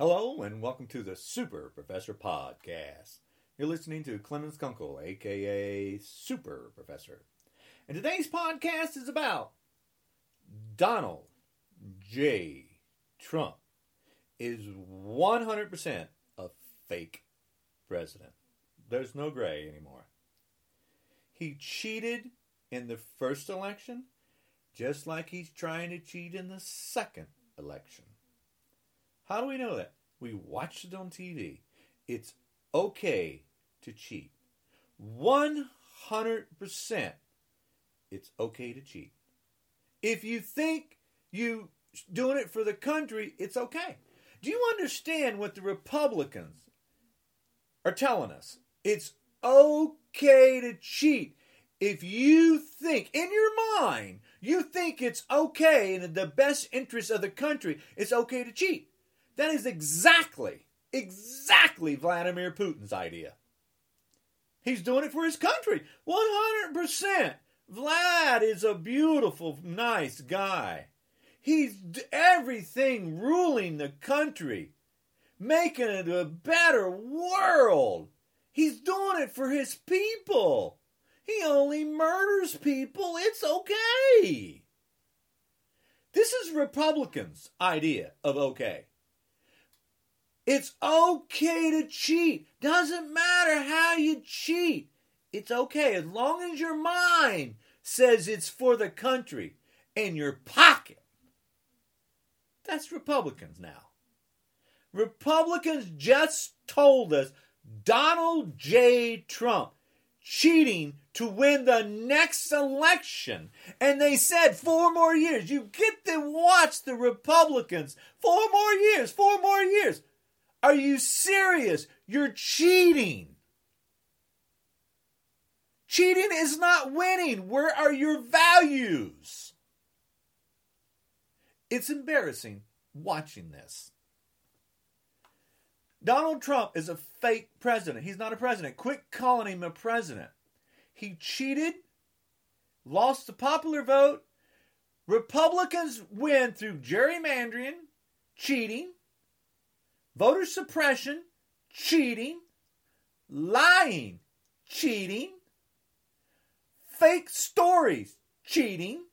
Hello and welcome to the Super Professor Podcast. You're listening to Clemens Kunkel, aka Super Professor. And today's podcast is about Donald J. Trump is 100% a fake president. There's no gray anymore. He cheated in the first election just like he's trying to cheat in the second election. How do we know that? We watched it on TV. It's okay to cheat. 100% it's okay to cheat. If you think you doing it for the country, it's okay. Do you understand what the Republicans are telling us? It's okay to cheat. If you think in your mind, you think it's okay and in the best interest of the country, it's okay to cheat. That is exactly, exactly Vladimir Putin's idea. He's doing it for his country. 100%. Vlad is a beautiful, nice guy. He's everything ruling the country, making it a better world. He's doing it for his people. He only murders people. It's okay. This is Republicans' idea of okay. It's okay to cheat. Doesn't matter how you cheat. It's okay as long as your mind says it's for the country and your pocket. That's Republicans now. Republicans just told us Donald J. Trump cheating to win the next election. And they said four more years. You get to watch the Republicans. Four more years, four more years. Are you serious? You're cheating. Cheating is not winning. Where are your values? It's embarrassing watching this. Donald Trump is a fake president. He's not a president. Quit calling him a president. He cheated, lost the popular vote. Republicans win through gerrymandering, cheating, voter suppression, cheating, lying, cheating, fake stories, cheating.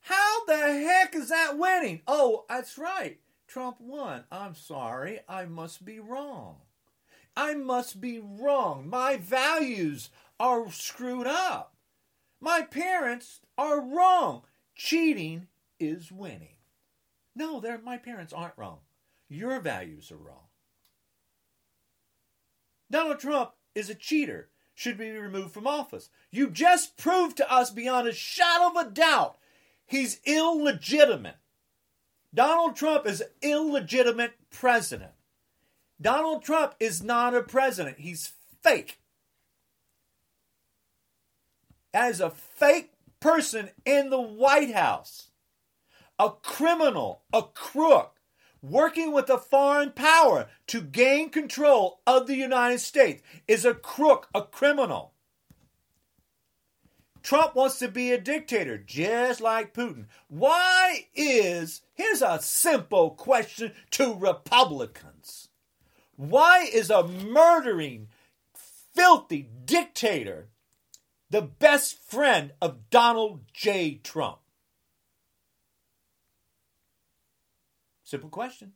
How the heck is that winning? Oh, that's right. Trump won. I'm sorry. I must be wrong. I must be wrong. My values are screwed up. My parents are wrong. Cheating is winning. No, my parents aren't wrong. Your values are wrong. Donald Trump is a cheater, should be removed from office. You just proved to us beyond a shadow of a doubt he's illegitimate. Donald Trump is illegitimate president. Donald Trump is not a president. He's fake. As a fake person in the White House, a criminal, a crook, working with a foreign power to gain control of the United States, is a crook, a criminal. Trump wants to be a dictator, just like Putin. Why is, here's a simple question to Republicans. Why is a murdering, filthy dictator the best friend of Donald J. Trump? Simple question.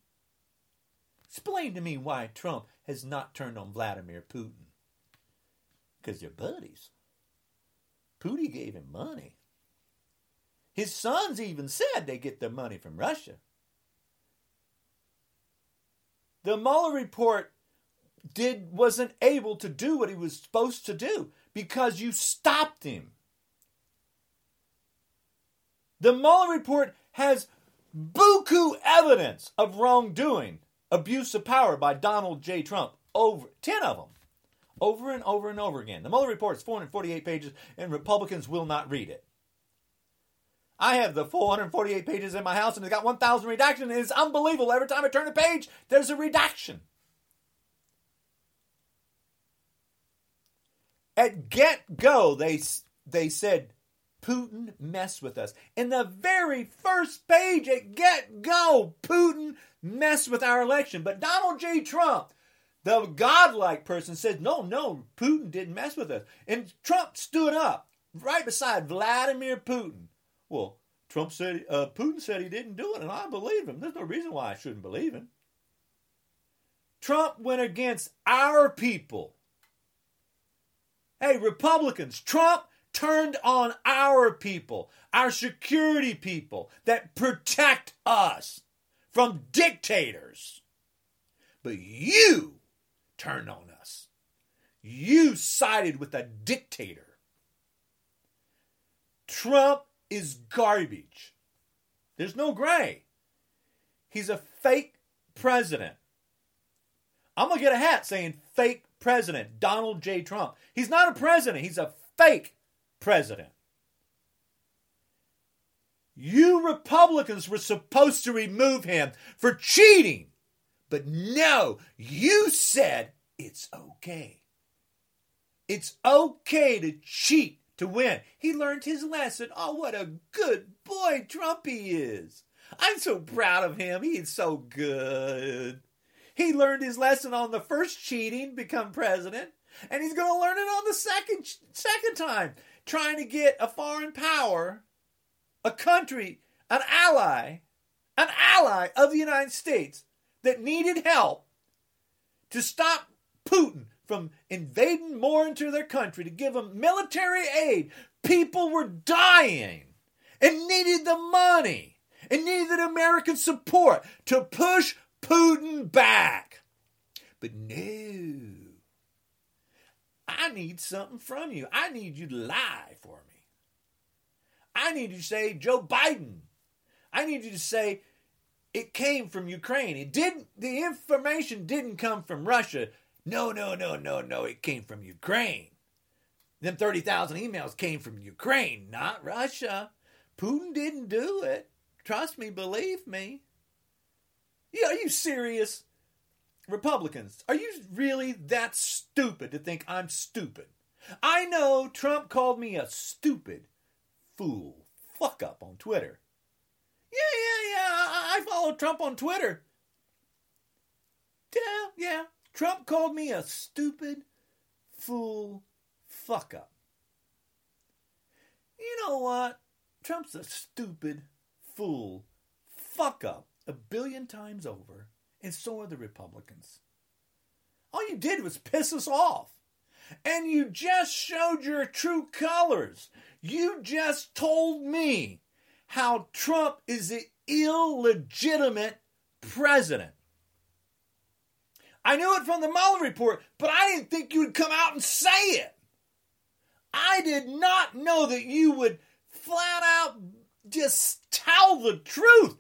Explain to me why Trump has not turned on Vladimir Putin. Because they're buddies. Putin gave him money. His sons even said they get their money from Russia. The Mueller report did wasn't able to do what he was supposed to do because you stopped him. The Mueller report has buku evidence of wrongdoing, abuse of power by Donald J. Trump, over 10 of them over and over and over again. The Mueller report is 448 pages, and Republicans will not read it. I have the 448 pages in my house, and it's got 1,000 redactions, and it's unbelievable. Every time I turn a page, there's a redaction. At get go, they they said Putin mess with us. In the very first page at get go, Putin mess with our election. But Donald J. Trump, the godlike person, said, no, no, Putin didn't mess with us. And Trump stood up right beside Vladimir Putin. Well, Trump said, uh, Putin said he didn't do it, and I believe him. There's no reason why I shouldn't believe him. Trump went against our people. Hey, Republicans, Trump turned on our people, our security people that protect us from dictators. But you turned on us. You sided with a dictator. Trump is garbage. There's no gray. He's a fake president. I'm going to get a hat saying fake president, Donald J. Trump. He's not a president, he's a fake president. You Republicans were supposed to remove him for cheating. But no, you said it's okay. It's okay to cheat to win. He learned his lesson. Oh, what a good boy Trump he is. I'm so proud of him. He's so good. He learned his lesson on the first cheating, become president, and he's going to learn it on the second second time, trying to get a foreign power, a country, an ally, an ally of the United States that needed help to stop Putin from invading more into their country to give them military aid. People were dying and needed the money and needed American support to push Putin back. But no. I need something from you. I need you to lie for me. I need you to say Joe Biden. I need you to say it came from Ukraine. It didn't the information didn't come from Russia. No, no, no, no, no. It came from Ukraine. Them 30,000 emails came from Ukraine, not Russia. Putin didn't do it. Trust me, believe me. Yeah, are you serious? Republicans, are you really that stupid to think I'm stupid? I know Trump called me a stupid fool fuck up on Twitter. Yeah, yeah, yeah. I, I follow Trump on Twitter. Yeah, yeah. Trump called me a stupid fool fuck up. You know what? Trump's a stupid fool fuck up a billion times over, and so are the Republicans. All you did was piss us off. And you just showed your true colors. You just told me how Trump is an illegitimate president. I knew it from the Mueller report, but I didn't think you would come out and say it. I did not know that you would flat out just tell the truth.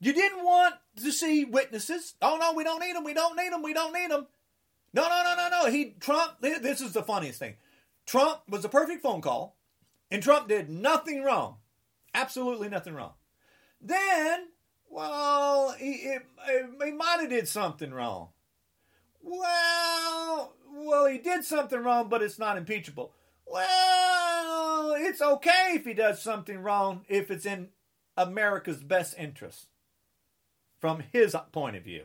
You didn't want to see witnesses. Oh no, we don't need them. We don't need them. We don't need them. No, no, no, no, no. He Trump. This is the funniest thing. Trump was a perfect phone call, and Trump did nothing wrong. Absolutely nothing wrong. Then, well, he, he might have did something wrong. Well, well, he did something wrong, but it's not impeachable. Well, it's okay if he does something wrong if it's in America's best interest from his point of view.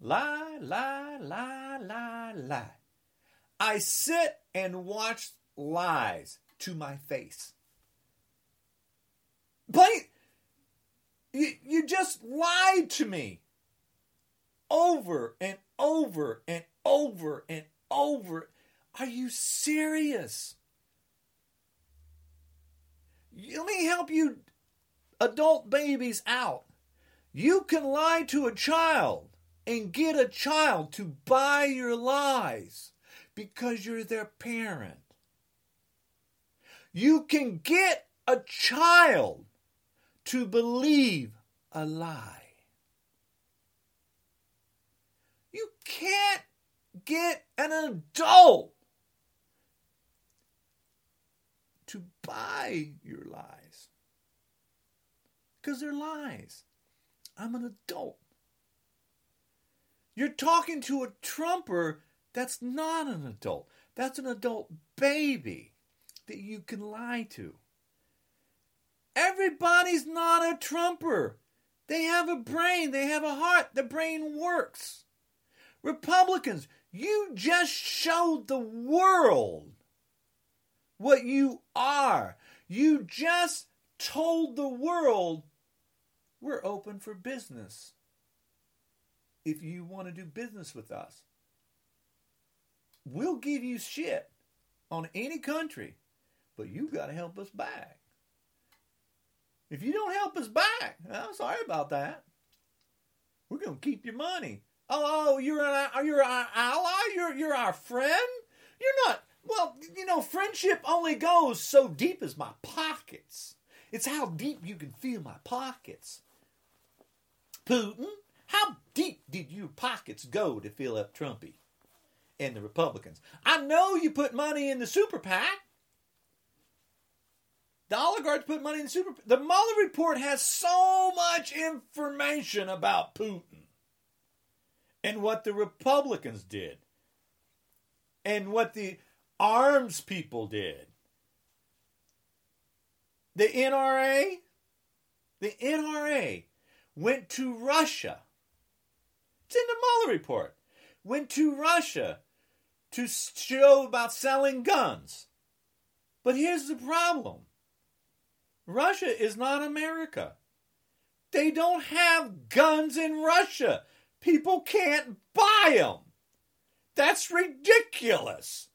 Lie, lie, lie, lie, lie. I sit and watch lies to my face. But you, you just lied to me over and over and over and over. Are you serious? Let me help you adult babies out. You can lie to a child and get a child to buy your lies because you're their parent. You can get a child to believe a lie. You can't get an adult to buy your lies because they're lies. I'm an adult. You're talking to a Trumper that's not an adult. That's an adult baby that you can lie to. Everybody's not a Trumper. They have a brain, they have a heart, the brain works. Republicans, you just showed the world what you are. You just told the world we're open for business. If you want to do business with us, we'll give you shit on any country, but you've got to help us back. If you don't help us back, I'm sorry about that. We're going to keep your money. Oh, oh, you're an you're our ally. You're you're our friend. You're not. Well, you know, friendship only goes so deep as my pockets. It's how deep you can feel my pockets. Putin, how deep did your pockets go to fill up Trumpy and the Republicans? I know you put money in the super PAC. The oligarchs put money in the super. The Mueller report has so much information about Putin and what the Republicans did and what the arms people did. The NRA, the NRA went to Russia. It's in the Mueller report. Went to Russia to show about selling guns. But here's the problem Russia is not America. They don't have guns in Russia. People can't buy them. That's ridiculous.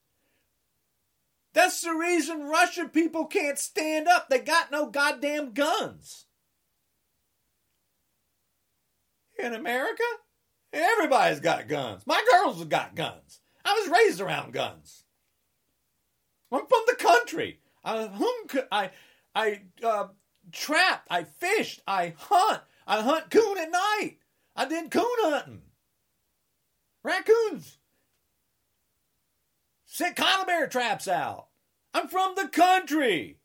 That's the reason Russian people can't stand up. They got no goddamn guns. In America, everybody's got guns. My girls have got guns. I was raised around guns. I'm from the country. I I I uh, trap. I fished. I hunt. I hunt coon at night. I did coon hunting. Raccoons. Set bear traps out. I'm from the country.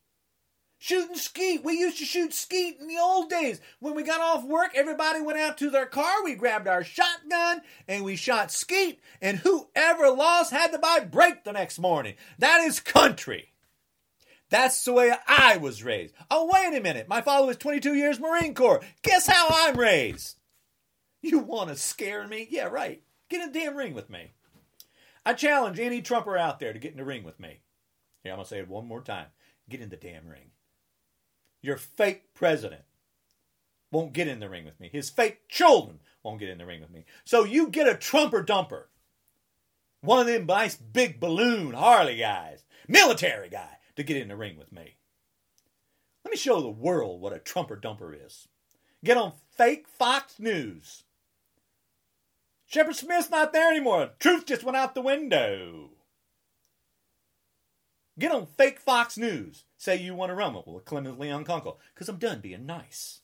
Shooting skeet. We used to shoot skeet in the old days. When we got off work, everybody went out to their car. We grabbed our shotgun and we shot skeet. And whoever lost had to buy break the next morning. That is country. That's the way I was raised. Oh, wait a minute. My father was 22 years Marine Corps. Guess how I'm raised? You want to scare me? Yeah, right. Get in the damn ring with me. I challenge any Trumper out there to get in the ring with me. Here, I'm going to say it one more time. Get in the damn ring. Your fake president won't get in the ring with me. His fake children won't get in the ring with me. So you get a Trumper dumper. One of them nice big balloon Harley guys, military guy, to get in the ring with me. Let me show the world what a Trumper dumper is. Get on fake Fox News. Shepard Smith's not there anymore. Truth just went out the window. Get on fake Fox News. Say you want to run with Clemens Leon Kunkel. Because I'm done being nice.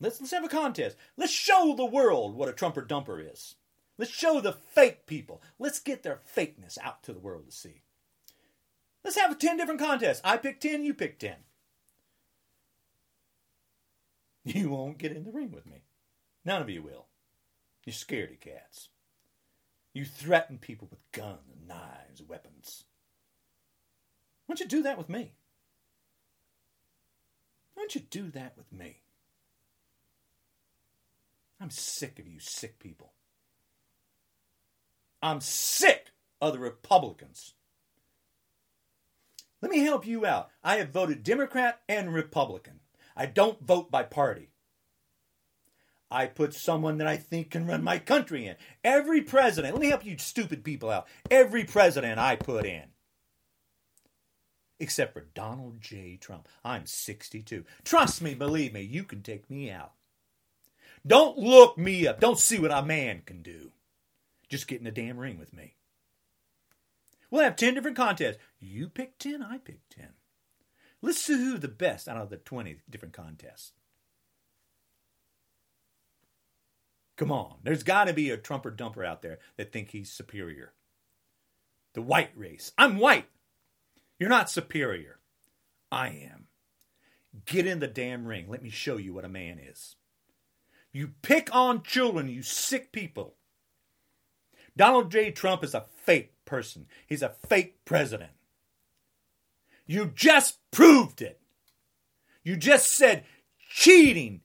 Let's, let's have a contest. Let's show the world what a Trumper dumper is. Let's show the fake people. Let's get their fakeness out to the world to see. Let's have 10 different contests. I pick 10, you pick 10. You won't get in the ring with me. None of you will. You're scaredy cats. You threaten people with guns and knives, weapons. Why don't you do that with me? Why don't you do that with me? I'm sick of you sick people. I'm sick of the Republicans. Let me help you out. I have voted Democrat and Republican. I don't vote by party. I put someone that I think can run my country in. Every president, let me help you stupid people out. Every president I put in. Except for Donald J. Trump. I'm 62. Trust me, believe me, you can take me out. Don't look me up. Don't see what a man can do. Just get in the damn ring with me. We'll have 10 different contests. You pick 10, I pick 10. Let's see who the best out of the 20 different contests. Come on, there's got to be a trumper dumper out there that think he's superior. The white race. I'm white. You're not superior. I am. Get in the damn ring. Let me show you what a man is. You pick on children, you sick people. Donald J. Trump is a fake person. He's a fake president. You just proved it. You just said cheating,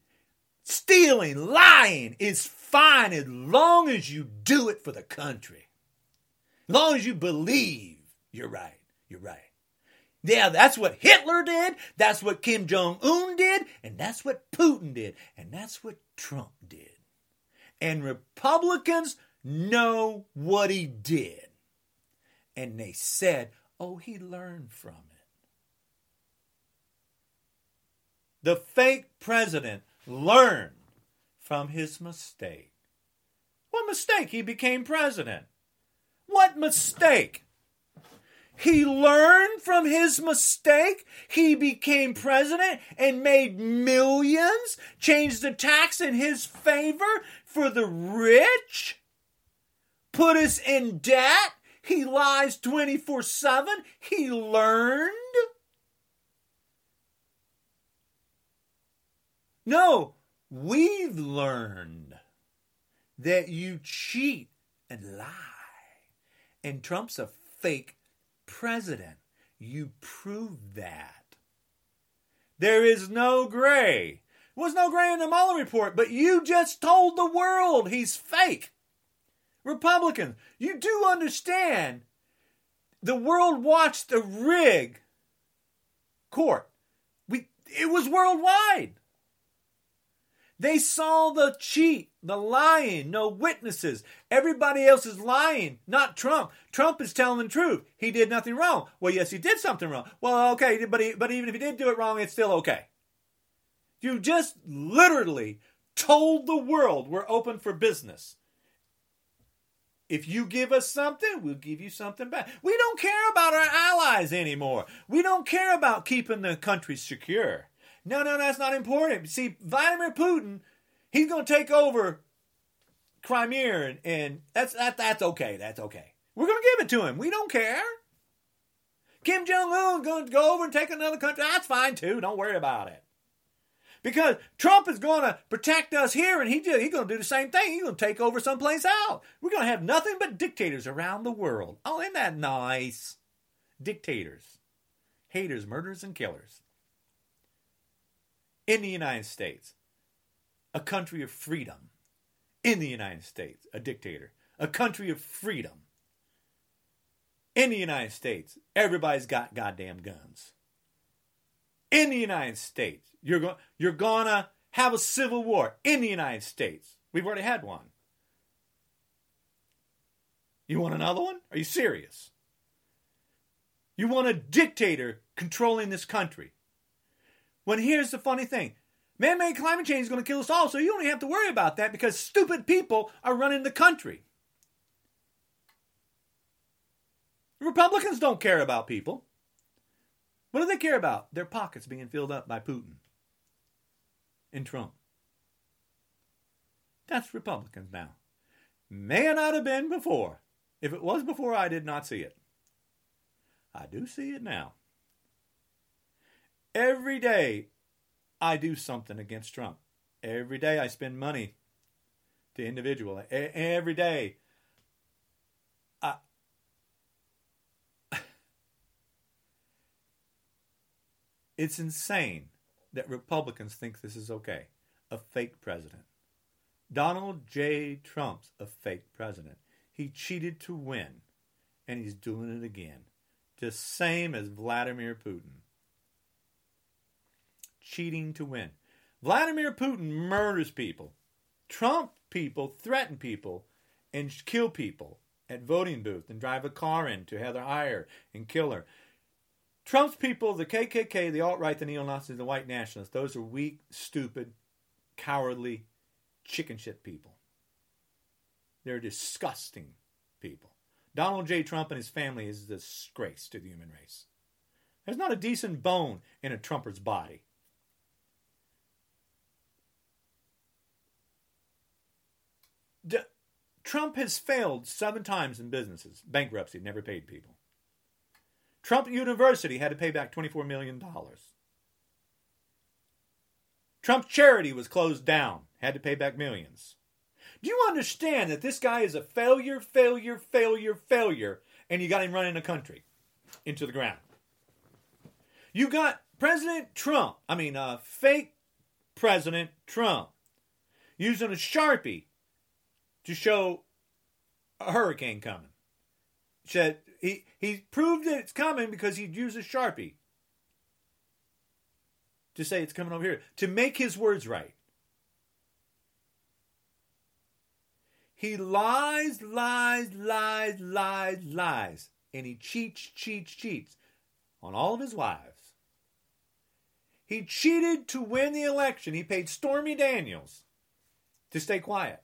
stealing, lying is fine as long as you do it for the country. As long as you believe you're right. You're right. Yeah, that's what Hitler did. That's what Kim Jong un did. And that's what Putin did. And that's what Trump did. And Republicans know what he did. And they said, oh, he learned from it. The fake president learned from his mistake. What mistake? He became president. What mistake? He learned from his mistake. He became president and made millions, changed the tax in his favor for the rich, put us in debt. He lies 24 7. He learned. No, we've learned that you cheat and lie. And Trump's a fake president. You proved that. There is no gray. There was no gray in the Mueller report, but you just told the world he's fake. Republicans, you do understand the world watched the rig court. We it was worldwide. They saw the cheat, the lying, no witnesses. Everybody else is lying, not Trump. Trump is telling the truth. He did nothing wrong. Well, yes, he did something wrong. Well, okay, but he, but even if he did do it wrong, it's still okay. You just literally told the world we're open for business. If you give us something, we'll give you something back. We don't care about our allies anymore. We don't care about keeping the country secure. No, no, that's not important. See, Vladimir Putin, he's going to take over Crimea, and, and that's that, that's okay. That's okay. We're going to give it to him. We don't care. Kim Jong Un going to go over and take another country. That's fine too. Don't worry about it. Because Trump is going to protect us here, and he he's going to do the same thing. He's going to take over someplace else. We're going to have nothing but dictators around the world. Oh, isn't that nice? Dictators, haters, murderers, and killers in the United States, a country of freedom. In the United States, a dictator, a country of freedom. In the United States, everybody's got goddamn guns. In the United States, you're going you're gonna have a civil war in the United States. We've already had one. You want another one? Are you serious? You want a dictator controlling this country. When here's the funny thing man made climate change is going to kill us all, so you don't have to worry about that because stupid people are running the country. Republicans don't care about people. What do they care about? Their pockets being filled up by Putin and Trump. That's Republicans now. May not have been before. If it was before, I did not see it. I do see it now. Every day I do something against Trump. Every day I spend money to individual. Every day I It's insane that Republicans think this is okay. A fake president. Donald J. Trump's a fake president. He cheated to win, and he's doing it again. Just same as Vladimir Putin cheating to win. Vladimir Putin murders people. Trump people threaten people and kill people at voting booths and drive a car into Heather Heyer and kill her. Trump's people, the KKK, the alt right, the neo Nazis, the white nationalists, those are weak, stupid, cowardly, chicken shit people. They're disgusting people. Donald J. Trump and his family is a disgrace to the human race. There's not a decent bone in a Trumper's body. D- Trump has failed seven times in businesses, bankruptcy, never paid people. Trump University had to pay back $24 million. Trump charity was closed down, had to pay back millions. Do you understand that this guy is a failure, failure, failure, failure, and you got him running the country into the ground? You got President Trump, I mean, uh, fake President Trump using a Sharpie to show a hurricane coming. Said he, he proved that it's coming because he'd use a Sharpie to say it's coming over here, to make his words right. He lies, lies, lies, lies, lies, and he cheats, cheats, cheats on all of his wives. He cheated to win the election. He paid Stormy Daniels to stay quiet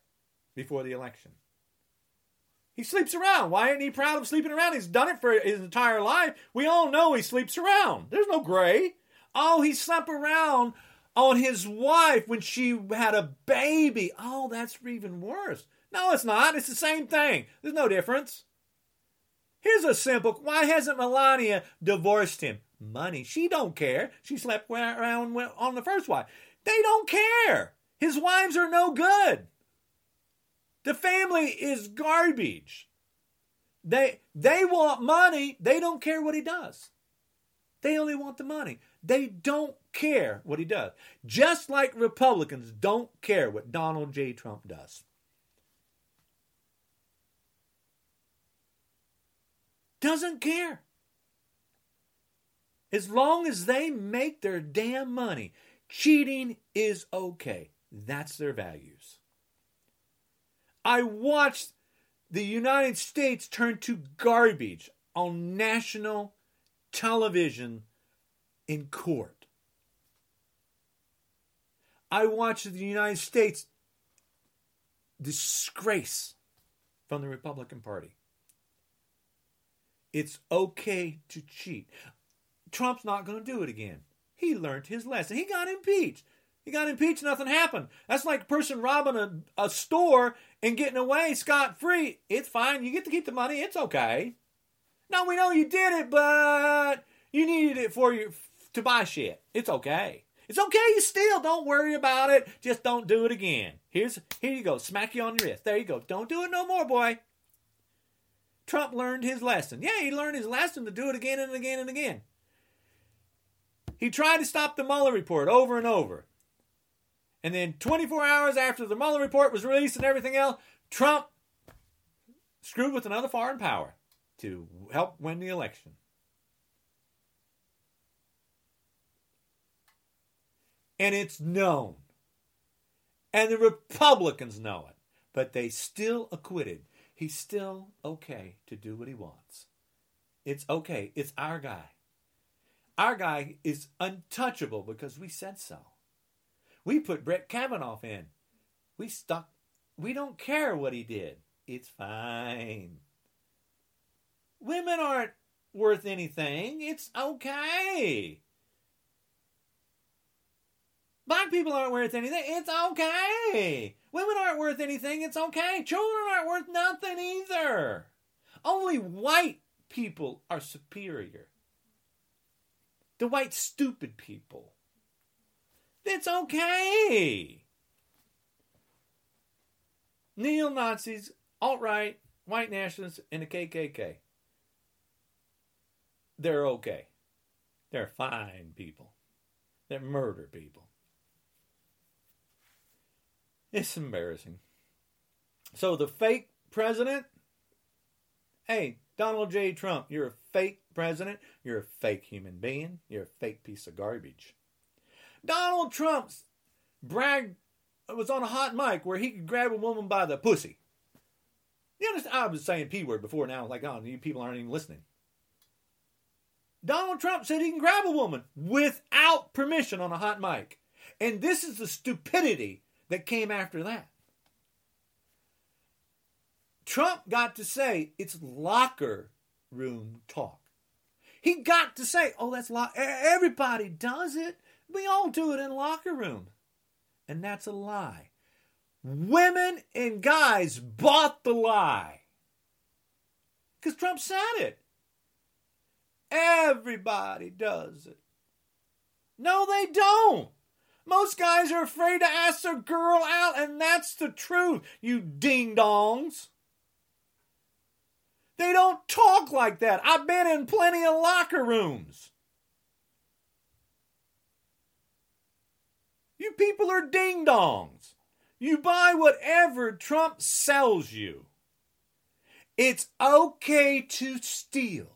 before the election. He sleeps around. Why isn't he proud of sleeping around? He's done it for his entire life. We all know he sleeps around. There's no gray. Oh, he slept around on his wife when she had a baby. Oh, that's even worse. No, it's not. It's the same thing. There's no difference. Here's a simple why hasn't Melania divorced him? Money. She don't care. She slept around on the first wife. They don't care. His wives are no good. The family is garbage. They they want money. They don't care what he does. They only want the money. They don't care what he does. Just like Republicans don't care what Donald J. Trump does. Doesn't care. As long as they make their damn money, cheating is okay. That's their values. I watched the United States turn to garbage on national television in court. I watched the United States disgrace from the Republican Party. It's okay to cheat. Trump's not going to do it again. He learned his lesson. He got impeached. He got impeached, nothing happened. That's like a person robbing a, a store and getting away scot free. It's fine. You get to keep the money. It's okay. No, we know you did it, but you needed it for you to buy shit. It's okay. It's okay you steal. Don't worry about it. Just don't do it again. Here's here you go. Smack you on your wrist. There you go. Don't do it no more, boy. Trump learned his lesson. Yeah, he learned his lesson to do it again and again and again. He tried to stop the Mueller report over and over. And then 24 hours after the Mueller report was released and everything else, Trump screwed with another foreign power to help win the election. And it's known. And the Republicans know it. But they still acquitted He's still okay to do what he wants. It's okay. It's our guy. Our guy is untouchable because we said so. We put Brett Kavanaugh in. We stuck. We don't care what he did. It's fine. Women aren't worth anything. It's okay. Black people aren't worth anything. It's okay. Women aren't worth anything. It's okay. Children aren't worth nothing either. Only white people are superior. The white stupid people. It's okay. Neo Nazis, alt right, white nationalists, and the KKK. They're okay. They're fine people. They're murder people. It's embarrassing. So the fake president, hey, Donald J. Trump, you're a fake president. You're a fake human being. You're a fake piece of garbage. Donald Trump bragged, was on a hot mic where he could grab a woman by the pussy. You understand? I was saying P word before now. Like, oh, you people aren't even listening. Donald Trump said he can grab a woman without permission on a hot mic. And this is the stupidity that came after that. Trump got to say it's locker room talk. He got to say, oh, that's lock. Everybody does it. We all do it in locker room. And that's a lie. Women and guys bought the lie. Because Trump said it. Everybody does it. No, they don't. Most guys are afraid to ask their girl out, and that's the truth, you ding dongs. They don't talk like that. I've been in plenty of locker rooms. You people are ding dongs. You buy whatever Trump sells you. It's okay to steal.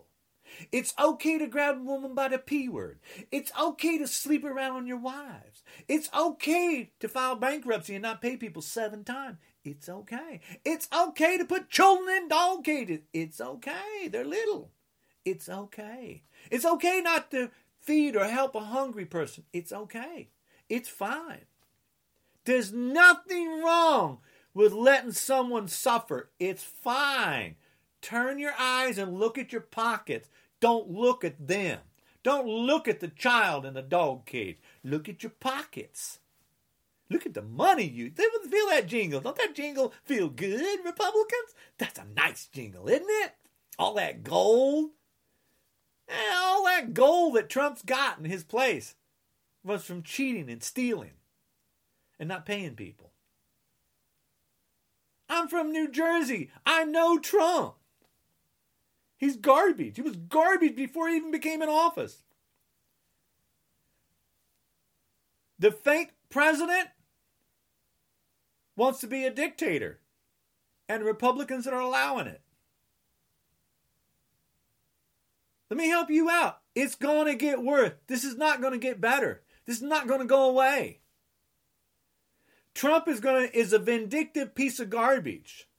It's okay to grab a woman by the P word. It's okay to sleep around on your wives. It's okay to file bankruptcy and not pay people seven times. It's okay. It's okay to put children in dog cages. It's okay. They're little. It's okay. It's okay not to feed or help a hungry person. It's okay. It's fine. There's nothing wrong with letting someone suffer. It's fine. Turn your eyes and look at your pockets. Don't look at them. Don't look at the child in the dog cage. Look at your pockets. Look at the money you Didn't feel that jingle. Don't that jingle feel good, Republicans? That's a nice jingle, isn't it? All that gold. Eh, all that gold that Trump's got in his place was from cheating and stealing and not paying people. I'm from New Jersey. I know Trump. He's garbage. He was garbage before he even became in office. The fake president wants to be a dictator, and Republicans are allowing it. Let me help you out. It's going to get worse. This is not going to get better. This is not going to go away. Trump is going to is a vindictive piece of garbage.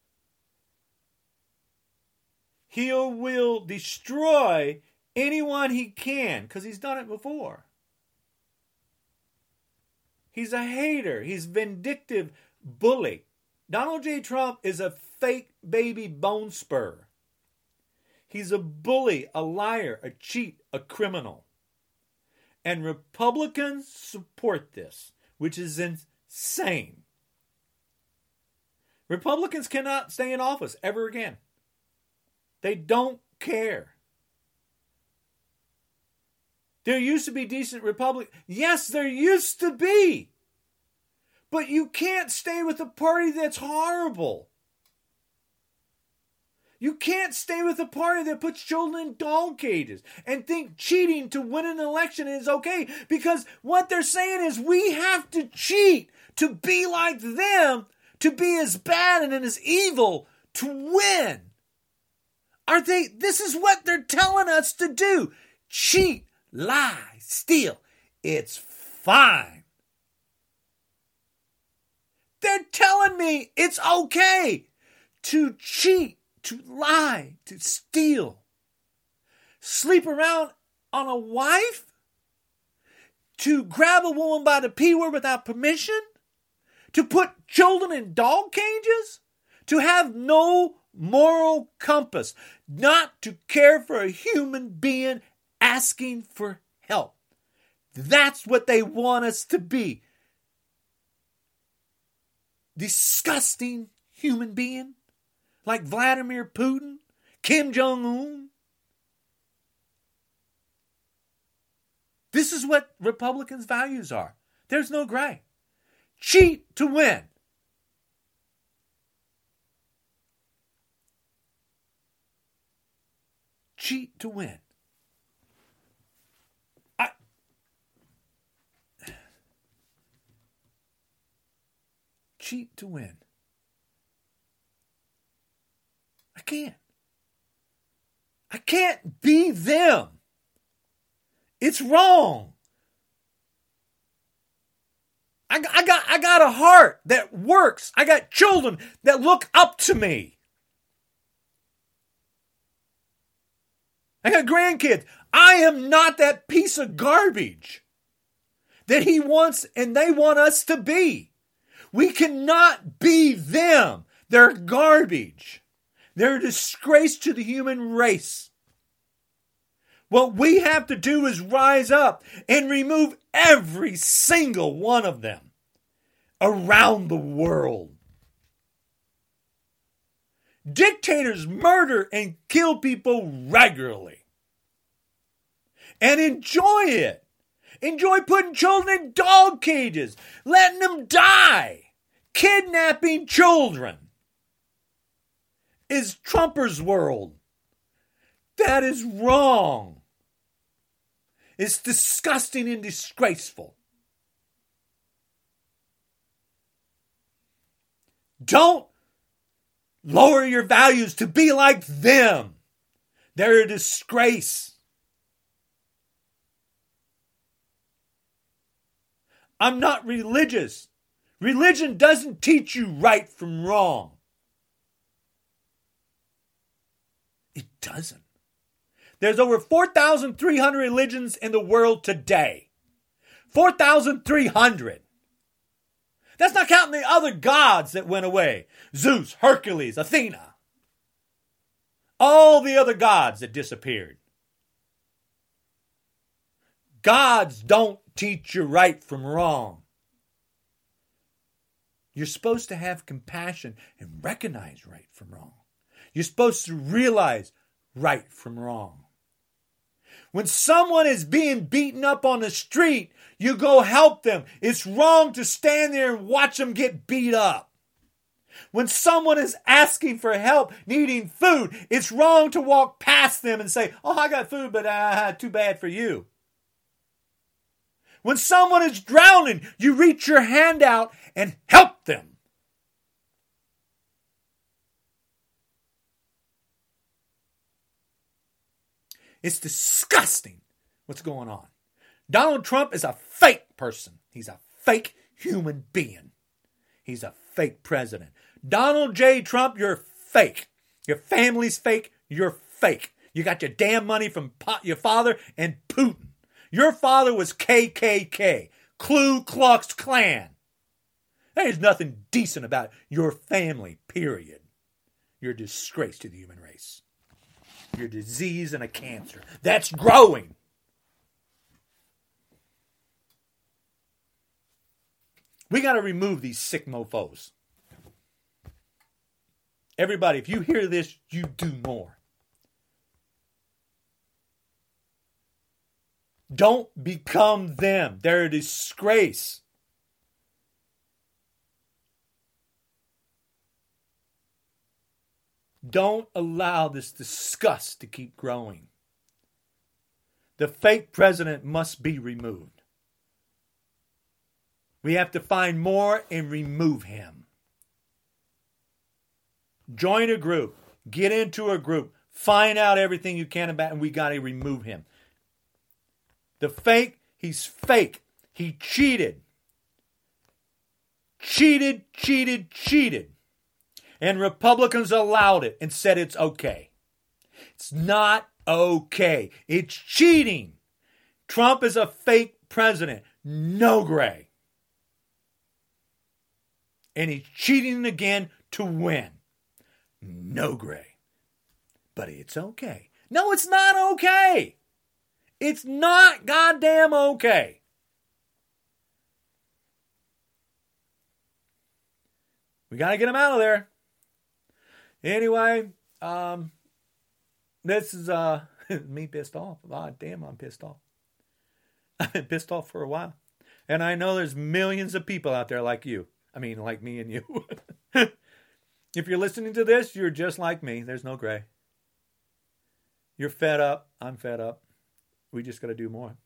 He will destroy anyone he can because he's done it before. He's a hater. He's vindictive bully. Donald J. Trump is a fake baby bone spur. He's a bully, a liar, a cheat, a criminal. And Republicans support this, which is insane. Republicans cannot stay in office ever again. They don't care. There used to be decent Republicans. Yes, there used to be. But you can't stay with a party that's horrible. You can't stay with a party that puts children in dog cages and think cheating to win an election is okay because what they're saying is we have to cheat to be like them, to be as bad and as evil to win. Are they? This is what they're telling us to do cheat, lie, steal. It's fine. They're telling me it's okay to cheat, to lie, to steal, sleep around on a wife, to grab a woman by the P word without permission, to put children in dog cages, to have no moral compass, not to care for a human being asking for help. That's what they want us to be. Disgusting human being like Vladimir Putin, Kim Jong un. This is what Republicans' values are. There's no gray. Cheat to win. Cheat to win. I... cheat to win. I can't. I can't be them. It's wrong. I, I, got, I got a heart that works. I got children that look up to me. I got grandkids. I am not that piece of garbage that he wants and they want us to be. We cannot be them. They're garbage. They're a disgrace to the human race. What we have to do is rise up and remove every single one of them around the world. Dictators murder and kill people regularly and enjoy it. Enjoy putting children in dog cages, letting them die, kidnapping children is Trumper's world. That is wrong. It's disgusting and disgraceful. Don't lower your values to be like them. They're a disgrace. I'm not religious. Religion doesn't teach you right from wrong. Doesn't. There's over 4,300 religions in the world today. 4,300. That's not counting the other gods that went away Zeus, Hercules, Athena. All the other gods that disappeared. Gods don't teach you right from wrong. You're supposed to have compassion and recognize right from wrong. You're supposed to realize right from wrong. When someone is being beaten up on the street, you go help them. It's wrong to stand there and watch them get beat up. When someone is asking for help, needing food, it's wrong to walk past them and say, Oh, I got food, but uh, too bad for you. When someone is drowning, you reach your hand out and help them. It's disgusting what's going on. Donald Trump is a fake person. He's a fake human being. He's a fake president. Donald J. Trump, you're fake. Your family's fake. You're fake. You got your damn money from your father and Putin. Your father was KKK, Ku Klux Klan. There's nothing decent about your family, period. You're a disgrace to the human race. You're disease and a cancer. That's growing. We got to remove these sick mofos. Everybody, if you hear this, you do more. Don't become them. They're a disgrace. Don't allow this disgust to keep growing. The fake president must be removed. We have to find more and remove him. Join a group, get into a group, find out everything you can about, and we got to remove him. The fake, he's fake. He cheated. Cheated, cheated, cheated. And Republicans allowed it and said it's okay. It's not okay. It's cheating. Trump is a fake president. No gray. And he's cheating again to win. No gray. But it's okay. No, it's not okay. It's not goddamn okay. We got to get him out of there. Anyway, um, this is uh me pissed off. God damn, I'm pissed off. I've been pissed off for a while. And I know there's millions of people out there like you. I mean, like me and you. if you're listening to this, you're just like me. There's no gray. You're fed up. I'm fed up. We just got to do more.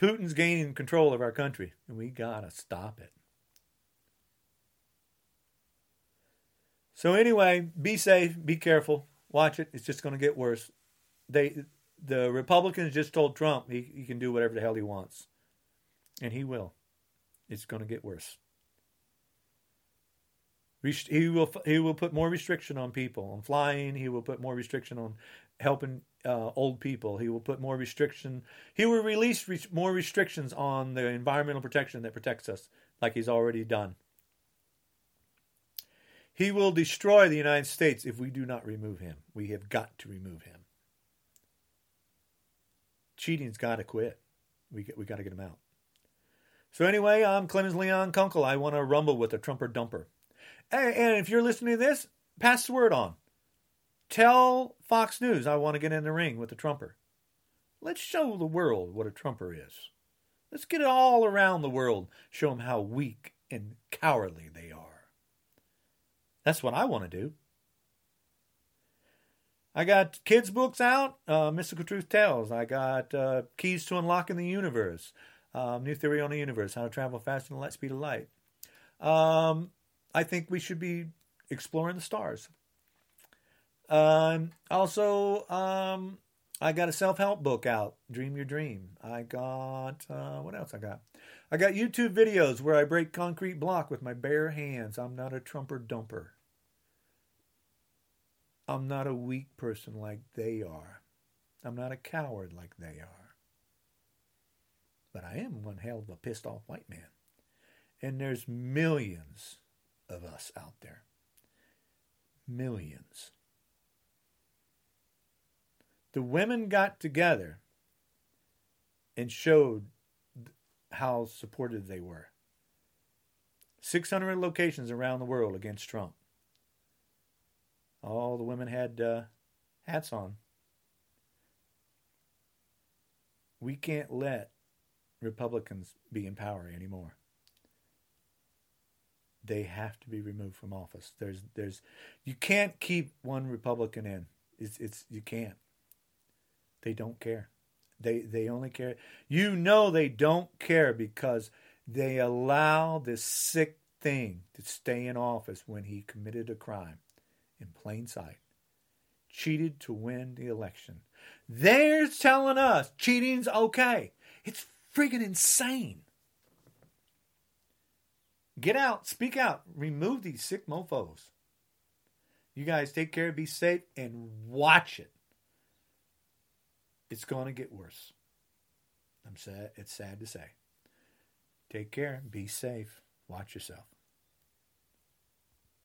Putin's gaining control of our country, and we got to stop it. So anyway, be safe, be careful, watch it. It's just going to get worse. They, the Republicans just told Trump he, he can do whatever the hell he wants, and he will. It's going to get worse. He will he will put more restriction on people on flying. He will put more restriction on helping uh, old people. He will put more restriction. He will release re- more restrictions on the environmental protection that protects us, like he's already done. He will destroy the United States if we do not remove him. We have got to remove him. Cheating's got to quit. We we got to get him out. So anyway, I'm Clemens Leon Kunkel. I want to rumble with a trumper dumper. And, and if you're listening to this, pass the word on. Tell Fox News I want to get in the ring with a trumper. Let's show the world what a trumper is. Let's get it all around the world. Show them how weak and cowardly they are. That's what I want to do. I got kids' books out, uh, Mystical Truth Tales. I got uh, Keys to Unlocking the Universe, um, New Theory on the Universe, How to Travel Faster than the Light Speed of Light. Um, I think we should be exploring the stars. Um, also, um, I got a self help book out, Dream Your Dream. I got, uh, what else I got? I got YouTube videos where I break concrete block with my bare hands. I'm not a trumper dumper. I'm not a weak person like they are. I'm not a coward like they are. But I am one hell of a pissed off white man. And there's millions of us out there. Millions. The women got together and showed how supportive they were. 600 locations around the world against Trump. All the women had uh, hats on. We can't let Republicans be in power anymore. They have to be removed from office. There's, there's, you can't keep one Republican in. It's, it's, you can't. They don't care. They, they only care. You know they don't care because they allow this sick thing to stay in office when he committed a crime in plain sight. Cheated to win the election. They're telling us cheating's okay. It's friggin' insane. Get out, speak out, remove these sick mofos. You guys take care, be safe, and watch it. It's going to get worse. I'm sad. It's sad to say. Take care, be safe, watch yourself.